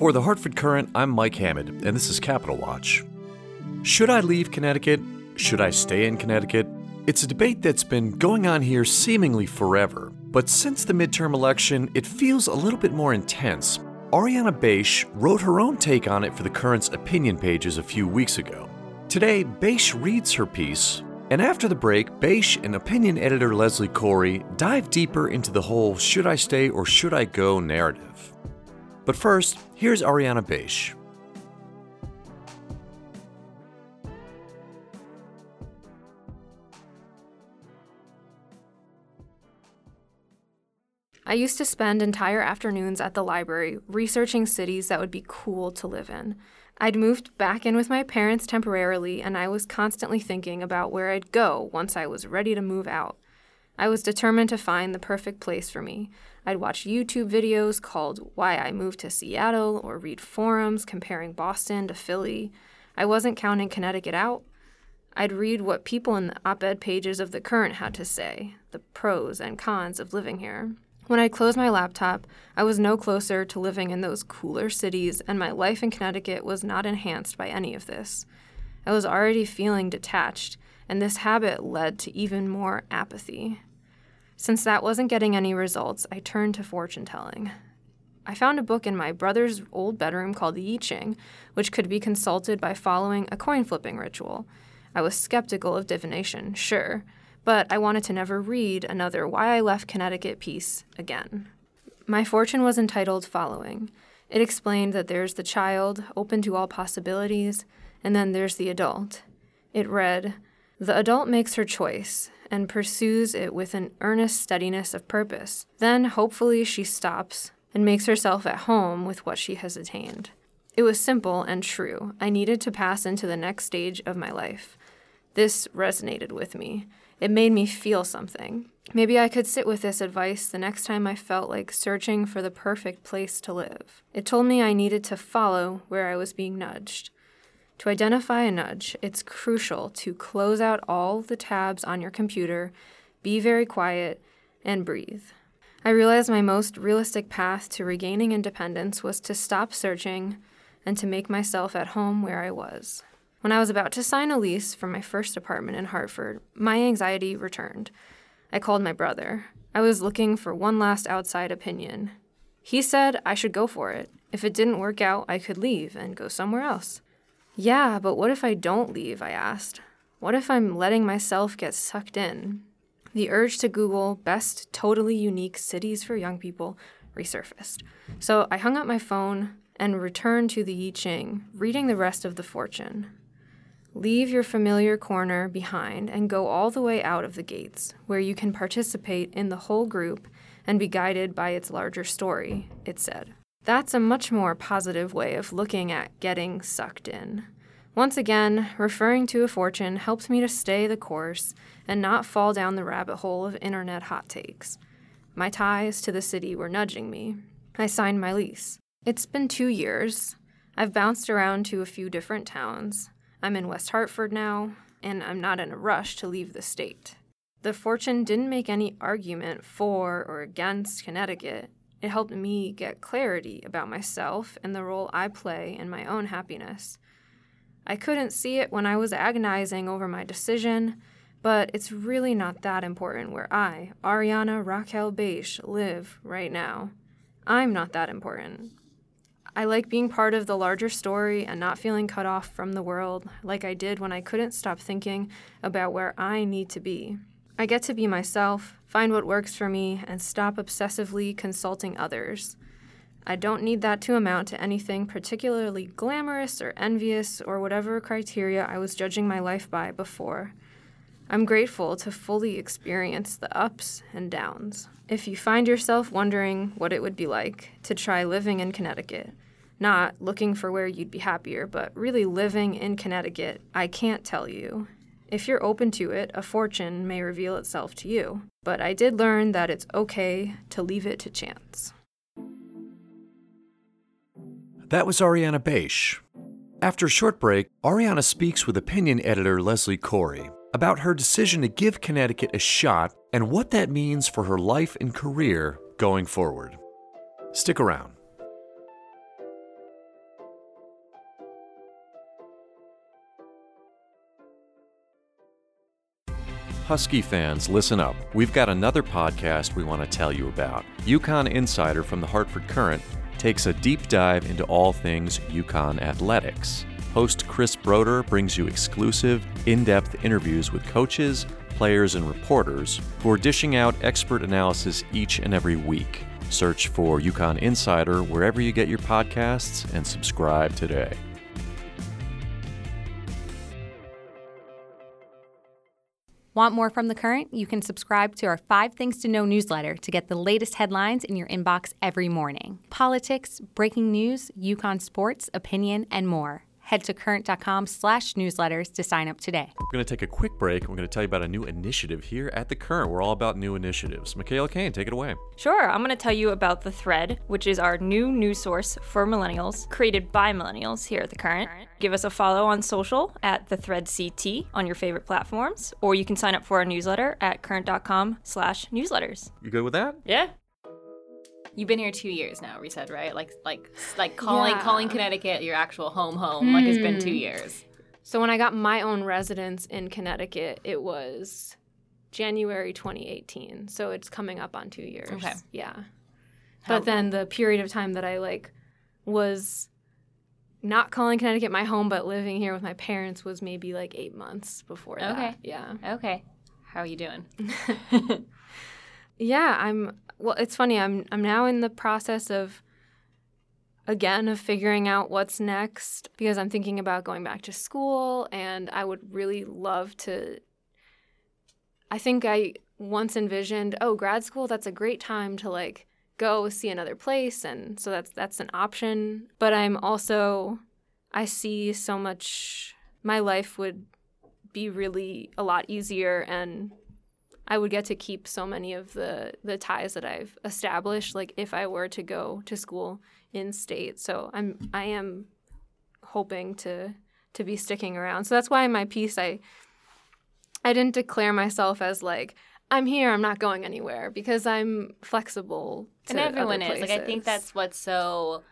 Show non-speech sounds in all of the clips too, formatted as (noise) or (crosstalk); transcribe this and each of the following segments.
For the Hartford Courant, I'm Mike Hammond, and this is Capitol Watch. Should I leave Connecticut? Should I stay in Connecticut? It's a debate that's been going on here seemingly forever, but since the midterm election, it feels a little bit more intense. Ariana Baish wrote her own take on it for the Courant's opinion pages a few weeks ago. Today, Baish reads her piece, and after the break, Baish and opinion editor Leslie Corey dive deeper into the whole should I stay or should I go narrative. But first, here's Ariana Baish. I used to spend entire afternoons at the library researching cities that would be cool to live in. I'd moved back in with my parents temporarily, and I was constantly thinking about where I'd go once I was ready to move out. I was determined to find the perfect place for me. I'd watch YouTube videos called Why I Moved to Seattle or read forums comparing Boston to Philly. I wasn't counting Connecticut out. I'd read what people in the op ed pages of The Courant had to say, the pros and cons of living here. When I closed my laptop, I was no closer to living in those cooler cities, and my life in Connecticut was not enhanced by any of this. I was already feeling detached, and this habit led to even more apathy. Since that wasn't getting any results, I turned to fortune telling. I found a book in my brother's old bedroom called the I Ching, which could be consulted by following a coin flipping ritual. I was skeptical of divination, sure, but I wanted to never read another Why I Left Connecticut piece again. My fortune was entitled Following. It explained that there's the child, open to all possibilities, and then there's the adult. It read, The adult makes her choice and pursues it with an earnest steadiness of purpose. Then, hopefully, she stops and makes herself at home with what she has attained. It was simple and true. I needed to pass into the next stage of my life. This resonated with me. It made me feel something. Maybe I could sit with this advice the next time I felt like searching for the perfect place to live. It told me I needed to follow where I was being nudged. To identify a nudge, it's crucial to close out all the tabs on your computer, be very quiet, and breathe. I realized my most realistic path to regaining independence was to stop searching and to make myself at home where I was. When I was about to sign a lease for my first apartment in Hartford, my anxiety returned. I called my brother. I was looking for one last outside opinion. He said I should go for it. If it didn't work out, I could leave and go somewhere else. Yeah, but what if I don't leave? I asked. What if I'm letting myself get sucked in? The urge to Google best totally unique cities for young people resurfaced. So I hung up my phone and returned to the I Ching, reading the rest of the fortune. Leave your familiar corner behind and go all the way out of the gates, where you can participate in the whole group and be guided by its larger story, it said. That's a much more positive way of looking at getting sucked in. Once again, referring to a fortune helped me to stay the course and not fall down the rabbit hole of internet hot takes. My ties to the city were nudging me. I signed my lease. It's been two years. I've bounced around to a few different towns. I'm in West Hartford now, and I'm not in a rush to leave the state. The fortune didn't make any argument for or against Connecticut. It helped me get clarity about myself and the role I play in my own happiness. I couldn't see it when I was agonizing over my decision, but it's really not that important where I, Ariana Raquel Baish, live right now. I'm not that important. I like being part of the larger story and not feeling cut off from the world like I did when I couldn't stop thinking about where I need to be. I get to be myself, find what works for me, and stop obsessively consulting others. I don't need that to amount to anything particularly glamorous or envious or whatever criteria I was judging my life by before. I'm grateful to fully experience the ups and downs. If you find yourself wondering what it would be like to try living in Connecticut, not looking for where you'd be happier, but really living in Connecticut, I can't tell you. If you're open to it, a fortune may reveal itself to you. But I did learn that it's okay to leave it to chance. That was Ariana Baish. After a short break, Ariana speaks with opinion editor Leslie Corey about her decision to give Connecticut a shot and what that means for her life and career going forward. Stick around. Husky fans, listen up. We've got another podcast we want to tell you about. UConn Insider from the Hartford Courant takes a deep dive into all things UConn athletics. Host Chris Broder brings you exclusive, in depth interviews with coaches, players, and reporters who are dishing out expert analysis each and every week. Search for UConn Insider wherever you get your podcasts and subscribe today. Want more from The Courant? You can subscribe to our Five Things to Know newsletter to get the latest headlines in your inbox every morning. Politics, breaking news, UConn sports, opinion, and more. Head to courant.com slash newsletters to sign up today. We're going to take a quick break. We're going to tell you about a new initiative here at The Courant. We're all about new initiatives. Michaela Kane, take it away. Sure, I'm going to tell you about The Thread, which is our new news source for millennials, created by millennials here at The Courant. Give us a follow on social at The Thread CT on your favorite platforms, or you can sign up for our newsletter at courant.com slash newsletters. You good with that? Yeah. You've been here two years now, we said, right? Like, like, like calling Yeah. calling Connecticut your actual home home. Like, it's been Hmm. two years. So when I got my own residence in Connecticut, it was January 2018. So it's coming up on two years. Okay. Yeah. How- But then the period of time that I like was not calling Connecticut my home, but living here with my parents was maybe like eight months before that. Okay. Yeah. Okay, how are you doing? (laughs) Yeah, I'm well it's funny, I'm I'm now in the process of again of figuring out what's next because I'm thinking about going back to school and I would really love to I think I once envisioned, oh, grad school, that's a great time to like go see another place and so that's that's an option, but I'm also I see so much my life would be really a lot easier and I would get to keep so many of the the ties that I've established like if I were to go to school in state. So I'm I am hoping to to be sticking around. So that's why in my piece I I didn't declare myself as like I'm here, I'm not going anywhere because I'm flexible to and everyone is like i think that's what's so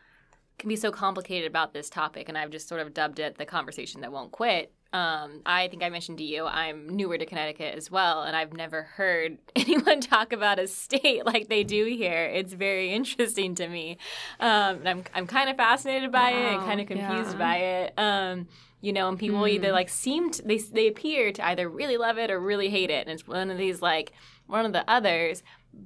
can be so complicated about this topic and i've just sort of dubbed it the conversation that won't quit um, i think i mentioned to you i'm newer to connecticut as well and i've never heard (laughs) anyone talk about a state like they do here it's very interesting to me um, and i'm, I'm kind of fascinated by it and kind of confused yeah. by it um, you know, and people either like seem to, they they appear to either really love it or really hate it, and it's one of these like one of the others.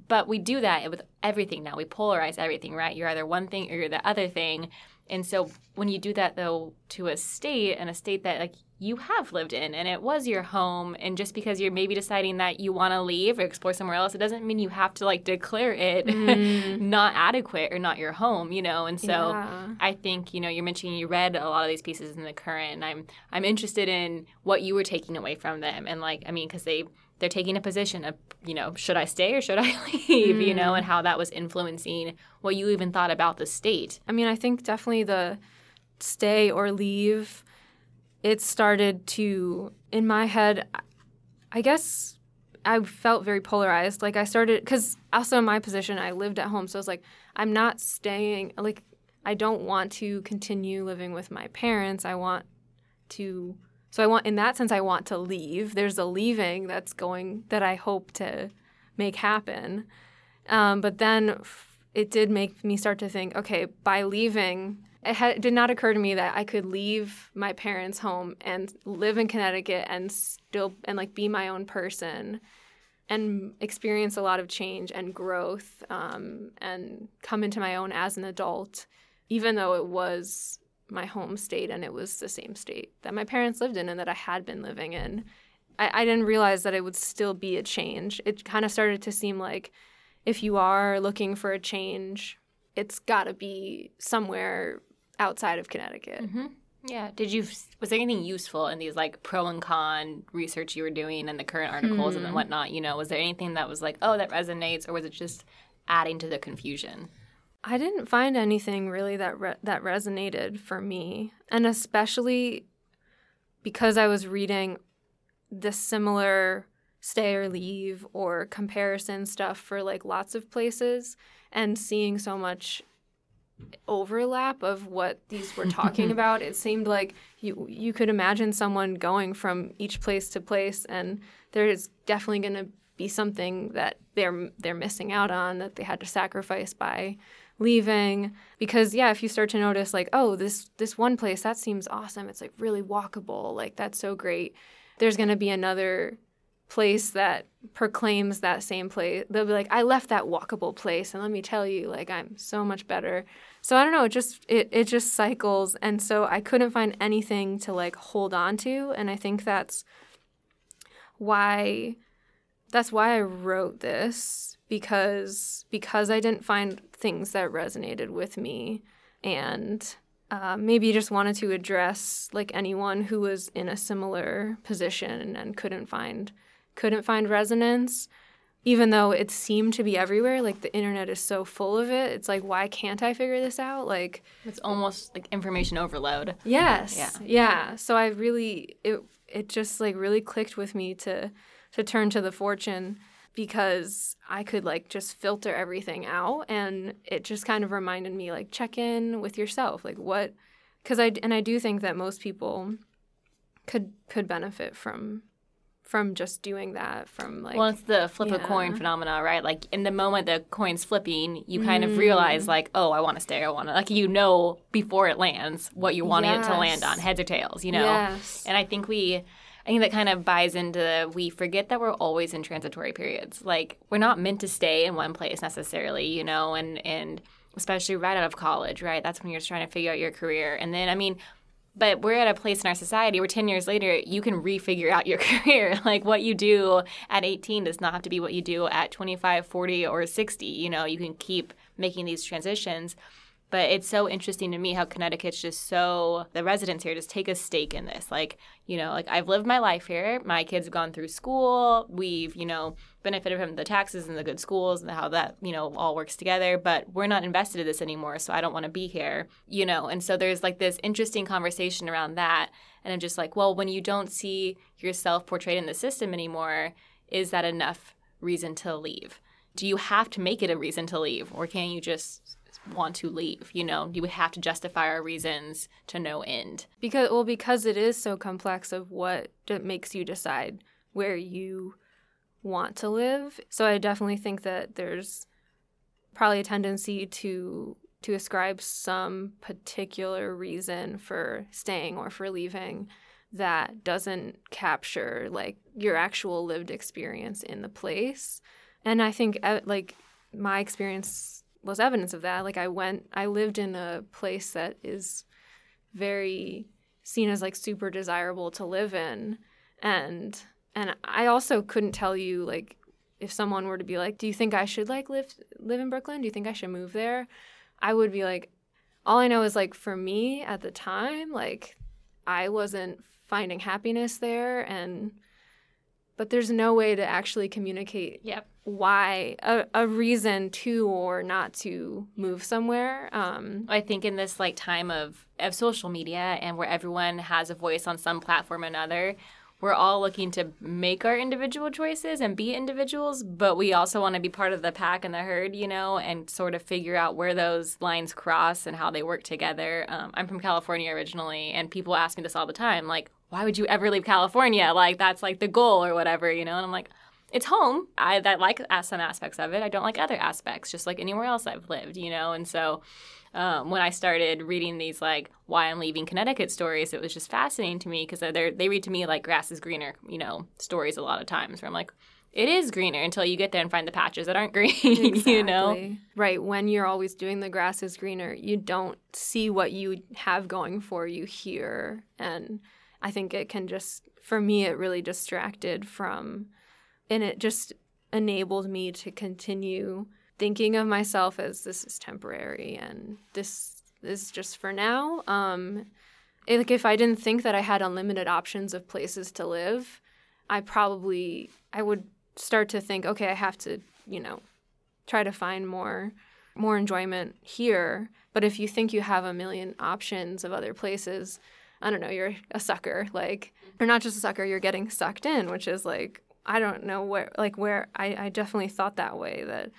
But we do that with everything now. We polarize everything, right? You're either one thing or you're the other thing. And so when you do that though to a state and a state that like you have lived in and it was your home and just because you're maybe deciding that you want to leave or explore somewhere else it doesn't mean you have to like declare it (laughs) mm. not adequate or not your home, you know. And so Yeah. I think you know you're mentioning you read a lot of these pieces in the Courant, and I'm I'm interested in what you were taking away from them, and like I mean because they they're taking a position of you know should I stay or should I (laughs) leave, you know, and mm. how that was influencing what you even thought about the state. I mean, I think definitely the stay or leave, it started to, in my head, I guess I felt very polarized. Like, I started, because also in my position, I lived at home. So I was like, I'm not staying, like, I don't want to continue living with my parents. I want to, so I want, in that sense, I want to leave. There's a leaving that's going, that I hope to make happen. Um, but then it did make me start to think, okay, by leaving, it, did not occur to me that I could leave my parents' home and live in Connecticut and still and like be my own person and experience a lot of change and growth um, and come into my own as an adult, even though it was my home state and it was the same state that my parents lived in and that I had been living in. I, I didn't realize that it would still be a change. It kind of started to seem like if you are looking for a change, it's got to be somewhere outside of Connecticut. Mm-hmm. Yeah. Did you was there anything useful in these like pro and con research you were doing and the Courant articles and hmm. whatnot? You know, was there anything that was like, oh, that resonates, or was it just adding to the confusion? I didn't find anything really that re- that resonated for me, and especially because I was reading the similar stay or leave or comparison stuff for like lots of places and seeing so much overlap of what these were (laughs) talking about. It seemed like you you could imagine someone going from each place to place, and there's definitely going to be something that they're they're missing out on that they had to sacrifice by leaving. Because yeah if you start to notice like oh this this one place that seems awesome. It's like really walkable. Like that's so great. There's going to be another place that proclaims that same place. They'll be like i left that walkable place and let me tell you like i'm so much better. So i don't know it just it, it just cycles and so i couldn't find anything to like hold on to and i think that's why that's why i wrote this because because i didn't find things that resonated with me and uh, maybe just wanted to address like anyone who was in a similar position and couldn't find couldn't find resonance even though it seemed to be everywhere like the internet is so full of it it's like why can't i figure this out like It's almost like information overload. yes Yeah. yeah so i really it it just like really clicked with me to to turn to the fortune because i could like just filter everything out and it just kind of reminded me like check in with yourself like what because i and i do think that most people could could benefit from from just doing that from like well, it's the flip a coin Yeah. phenomena, right? Like in the moment the coin's flipping, you kind of mm. realize like, oh, I want to stay, I want to like you know before it lands what you're wanting it to land on, heads or tails, you know. Yes. And I think we, I think that kind of buys into we forget that we're always in transitory periods. Like we're not meant to stay in one place necessarily, you know, and and especially right out of college, right? That's when you're trying to figure out your career, and then I mean. But we're at a place in our society where 10 years later, you can refigure out your (laughs) career. Like what you do at 18 does not have to be what you do at 25, 40, or 60. You know, you can keep making these transitions. But it's so interesting to me how Connecticut's just so the residents here just take a stake in this. Like, you know, like I've lived my life here. My kids have gone through school. We've, you know, benefited from the taxes and the good schools and how that, you know, all works together. But we're not invested in this anymore, so I don't want to be here, you know. And so there's like this interesting conversation around that. And I'm just like, well, when you don't see yourself portrayed in the system anymore, is that enough reason to leave? Do you have to make it a reason to leave, or can you just want to leave? You know, you have to justify our reasons to no end. because well because it is so complex of what makes you decide where you want to live so i definitely think that there's probably a tendency to to ascribe some particular reason for staying or for leaving that doesn't capture like your actual lived experience in the place and i think uh, like my experience was evidence of that. Like i went i lived in a place that is very seen as like super desirable to live in. And and I also couldn't tell you like if someone were to be like do you think I should like live live in Brooklyn? Do you think I should move there? I would be like all I know is like for me at the time like I wasn't finding happiness there. And but there's no way to actually communicate Yep. why a, a reason to or not to move somewhere um I think in this like time of of social media and where everyone has a voice on some platform or another, we're all looking to make our individual choices and be individuals, but we also want to be part of the pack and the herd, you know, and sort of figure out where those lines cross and how they work together. Um, I'm from California originally, and people ask me this all the time, like, why would you ever leave California? Like that's like the goal or whatever, you know? And I'm like, it's home. I, I like some aspects of it. I don't like other aspects, just like anywhere else I've lived, you know? And so um, when I started reading these, like, why I'm leaving Connecticut stories, it was just fascinating to me because they they read to me like grass is greener, you know, stories a lot of times where I'm like, it is greener until you get there and find the patches that aren't green, (laughs) you know? Right. When you're always doing the grass is greener, you don't see what you have going for you here. And I think it can just, for me, it really distracted from, and it just enabled me to continue thinking of myself as this is temporary and this is just for now. Um, it- like if I didn't think that I had unlimited options of places to live, I probably I would start to think, okay, I have to, you know, try to find more more enjoyment here. But if you think you have a million options of other places, I don't know, you're a sucker. Like you're not just a sucker, you're getting sucked in, which is like I don't know where like where I, I definitely thought that way that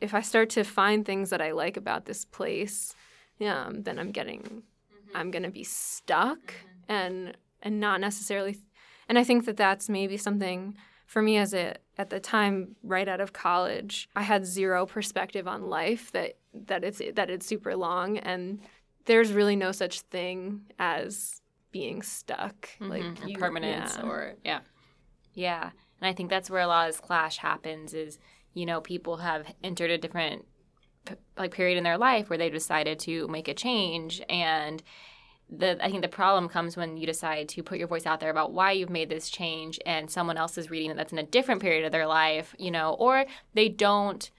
if I start to find things that I like about this place yeah, um, then I'm getting, mm-hmm. I'm gonna be stuck mm-hmm. and and not necessarily, and I think that that's maybe something for me as a at the time right out of college i had zero perspective on life that that it's that it's super long and there's really no such thing as being stuck. Like Mhm, or you- permanence yeah. or yeah. Yeah. And i think that's where a lot of this clash happens is you know people have entered a different like period in their life where they decided to make a change. And the I think the problem comes when you decide to put your voice out there about why you've made this change and someone else is reading it that's in a different period of their life, you know, or they don't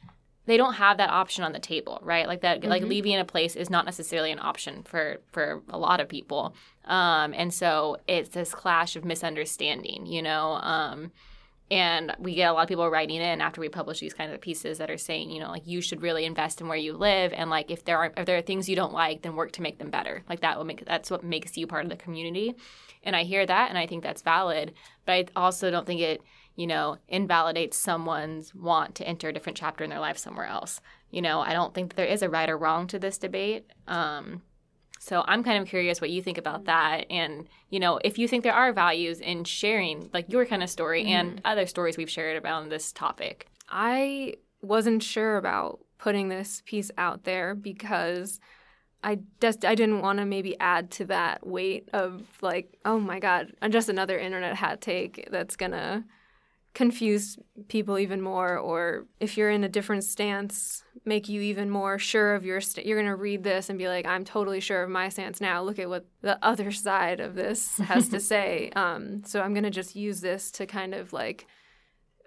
they don't have that option on the table, right? Like that like leaving a place is not necessarily an option for for a lot of people. Um and so it's this clash of misunderstanding, you know. Um and we get a lot of people writing in after we publish these kinds of pieces that are saying, you know, like you should really invest in where you live, and like if there are if there are things you don't like, then work to make them better. Like that will make that's what makes you part of the community. And I hear that, and I think that's valid. But I also don't think it, you know, invalidates someone's want to enter a different chapter in their life somewhere else. You know, I don't think that there is a right or wrong to this debate. Um, so I'm kind of curious what you think about that, and you know, if you think there are values in sharing like your kind of story and other stories we've shared around this topic. I wasn't sure about putting this piece out there because I just I didn't want to maybe add to that weight of like oh my god just another internet hat take that's gonna confuse people even more or if you're in a different stance make you even more sure of your st- you're going to read this and be like i'm totally sure of my stance now. Look at what the other (laughs) side of this has to (laughs) say. Um, so i'm going to just use this to kind of like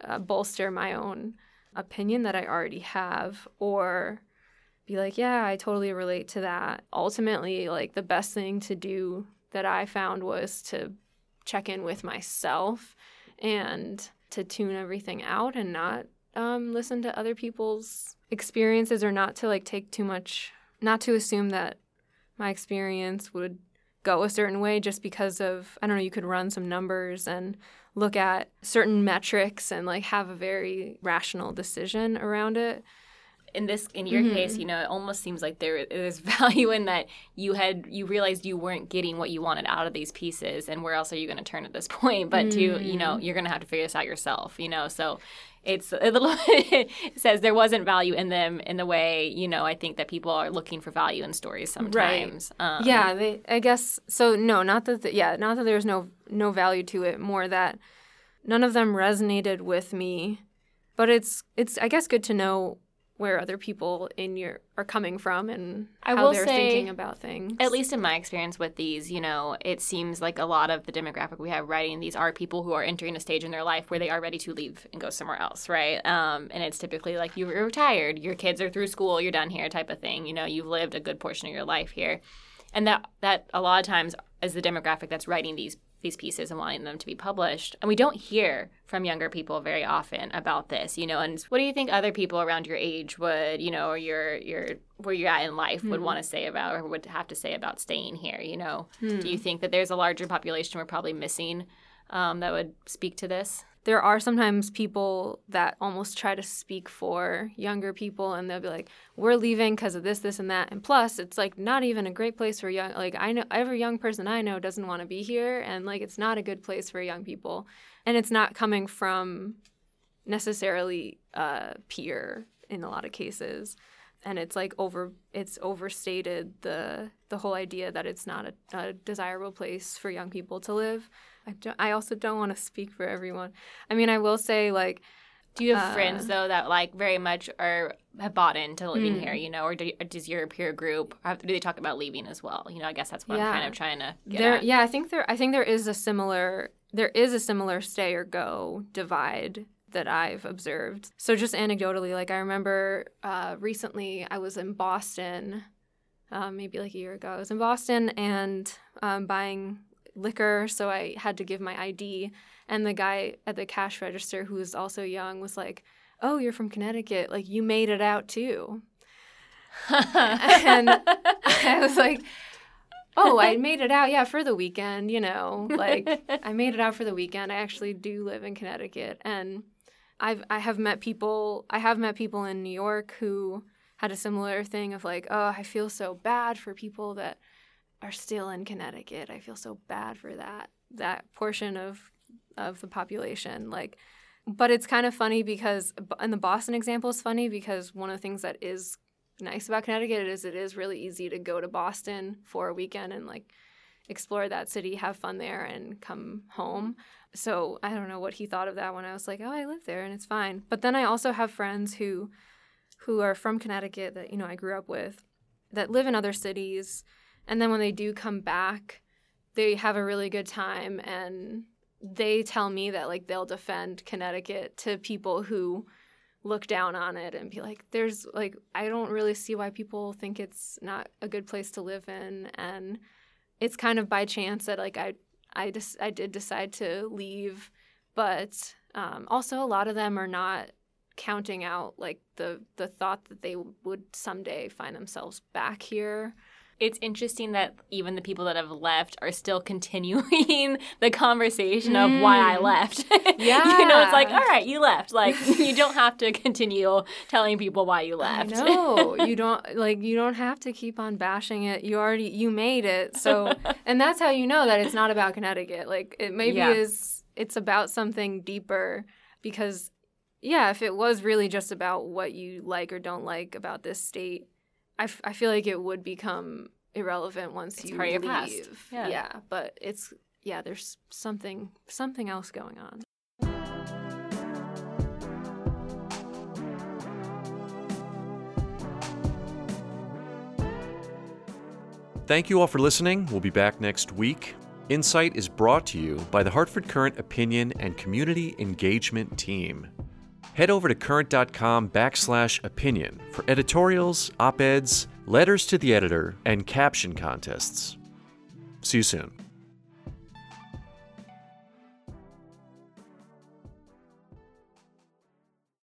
uh, bolster my own opinion that i already have or be like yeah i totally relate to that. Ultimately like the best thing to do that i found was to check in with myself and to tune everything out and not um, listen to other people's experiences or not to like take too much not to assume that my experience would go a certain way just because of i don't know you could run some numbers and look at certain metrics and like have a very rational decision around it in this in your case you know it almost seems like there is (laughs) value in that you had you realized you weren't getting what you wanted out of these pieces and where else are you going to turn at this (laughs) point? But to you know you're going to have to figure this out yourself you know? So it's a little (laughs) it says there wasn't value in them in the way you know i think that people are looking for value in stories sometimes um, yeah they i guess so no not that the, yeah not that there's no no value to it more that none of them resonated with me. But it's it's i guess good to know where other people in your are coming from and I how they're say, thinking about things At least in my experience with these, you know, it seems like a lot of the demographic we have writing these are people who are entering a stage in their life where they are ready to leave and go somewhere else, right? Um, and it's typically like you're retired, your kids are through school, you're done here, type of thing. You know, you've lived a good portion of your life here, and that that a lot of times is the demographic that's writing these these pieces and wanting them to be published. And we don't hear from younger people very often about this, you know. And what do you think other people around your age would, you know, or your your where you're at in life would want to say about or would have to say about staying here, you know? Do you think that there's a larger population we're probably missing um, that would speak to this? There are sometimes people that almost try to speak for younger people and they'll be like we're leaving because of this this and that. And plus it's like not even a great place for young like i know every young person i know doesn't want to be here and like it's not a good place for young people. And it's not coming from necessarily uh, peer in a lot of cases. And it's like over it's overstated the the whole idea that it's not a, a desirable place for young people to live I, don't, I also don't want to speak for everyone i mean i will say like Do you have Uh, friends though that like very much are have bought into living Mm. here, you know, or, do, or does your peer group have, do they talk about leaving as well? You know, I guess that's what I'm kind of trying to get there at. yeah i think there i think there is a similar there is a similar stay or go divide that i've observed so just anecdotally like i remember uh, recently i was in boston um, maybe like a year ago i was in boston and um, buying liquor so i had to give my id and the guy at the cash register who was also young was like oh you're from connecticut like you made it out too (laughs) and I was like, oh, I made it out, yeah, for the weekend, you know, like I made it out for the weekend. I actually do live in Connecticut, and I've I have met people. I have met people in New York who had a similar thing of like, oh, I feel so bad for people that are still in Connecticut. I feel so bad for that that portion of of the population. Like, but it's kind of funny because, and the Boston example is funny because one of the things that is nice about Connecticut is it is really easy to go to Boston for a weekend and like explore that city, have fun there, and come home. So I don't know what he thought of that when I was like, oh, I live there and it's fine. But then I also have friends who who are from Connecticut that you know I grew up with that live in other cities, and then when they do come back, they have a really good time and they tell me that like they'll defend Connecticut to people who look down on it and be like there's like I don't really see why people think it's not a good place to live in. And it's kind of by chance that like I I just I did decide to leave but um, also a lot of them are not counting out like the the thought that they would someday find themselves back here it's interesting that even the people that have left are still (laughs) continuing the conversation mm. of why I mm. left. Yeah. (laughs) you know, it's like, all right, you left. Like (laughs) you don't have to continue telling people why you left. No, you don't like you don't have to keep on bashing it. You already you made it. So and that's how you know that it's not about Connecticut. Like it maybe yeah. is it's about something deeper because yeah, if it was really just about what you like or don't like about this state, I, f- I feel like it would become irrelevant once it's you leave. Yeah. yeah, but it's yeah, there's something something else going on. Thank you all for listening. We'll be back next week. Insight is brought to you by the Hartford Courant Opinion and Community Engagement Team head over to courant.com backslash opinion for editorials, op eds, letters to the editor, and caption contests. See you soon.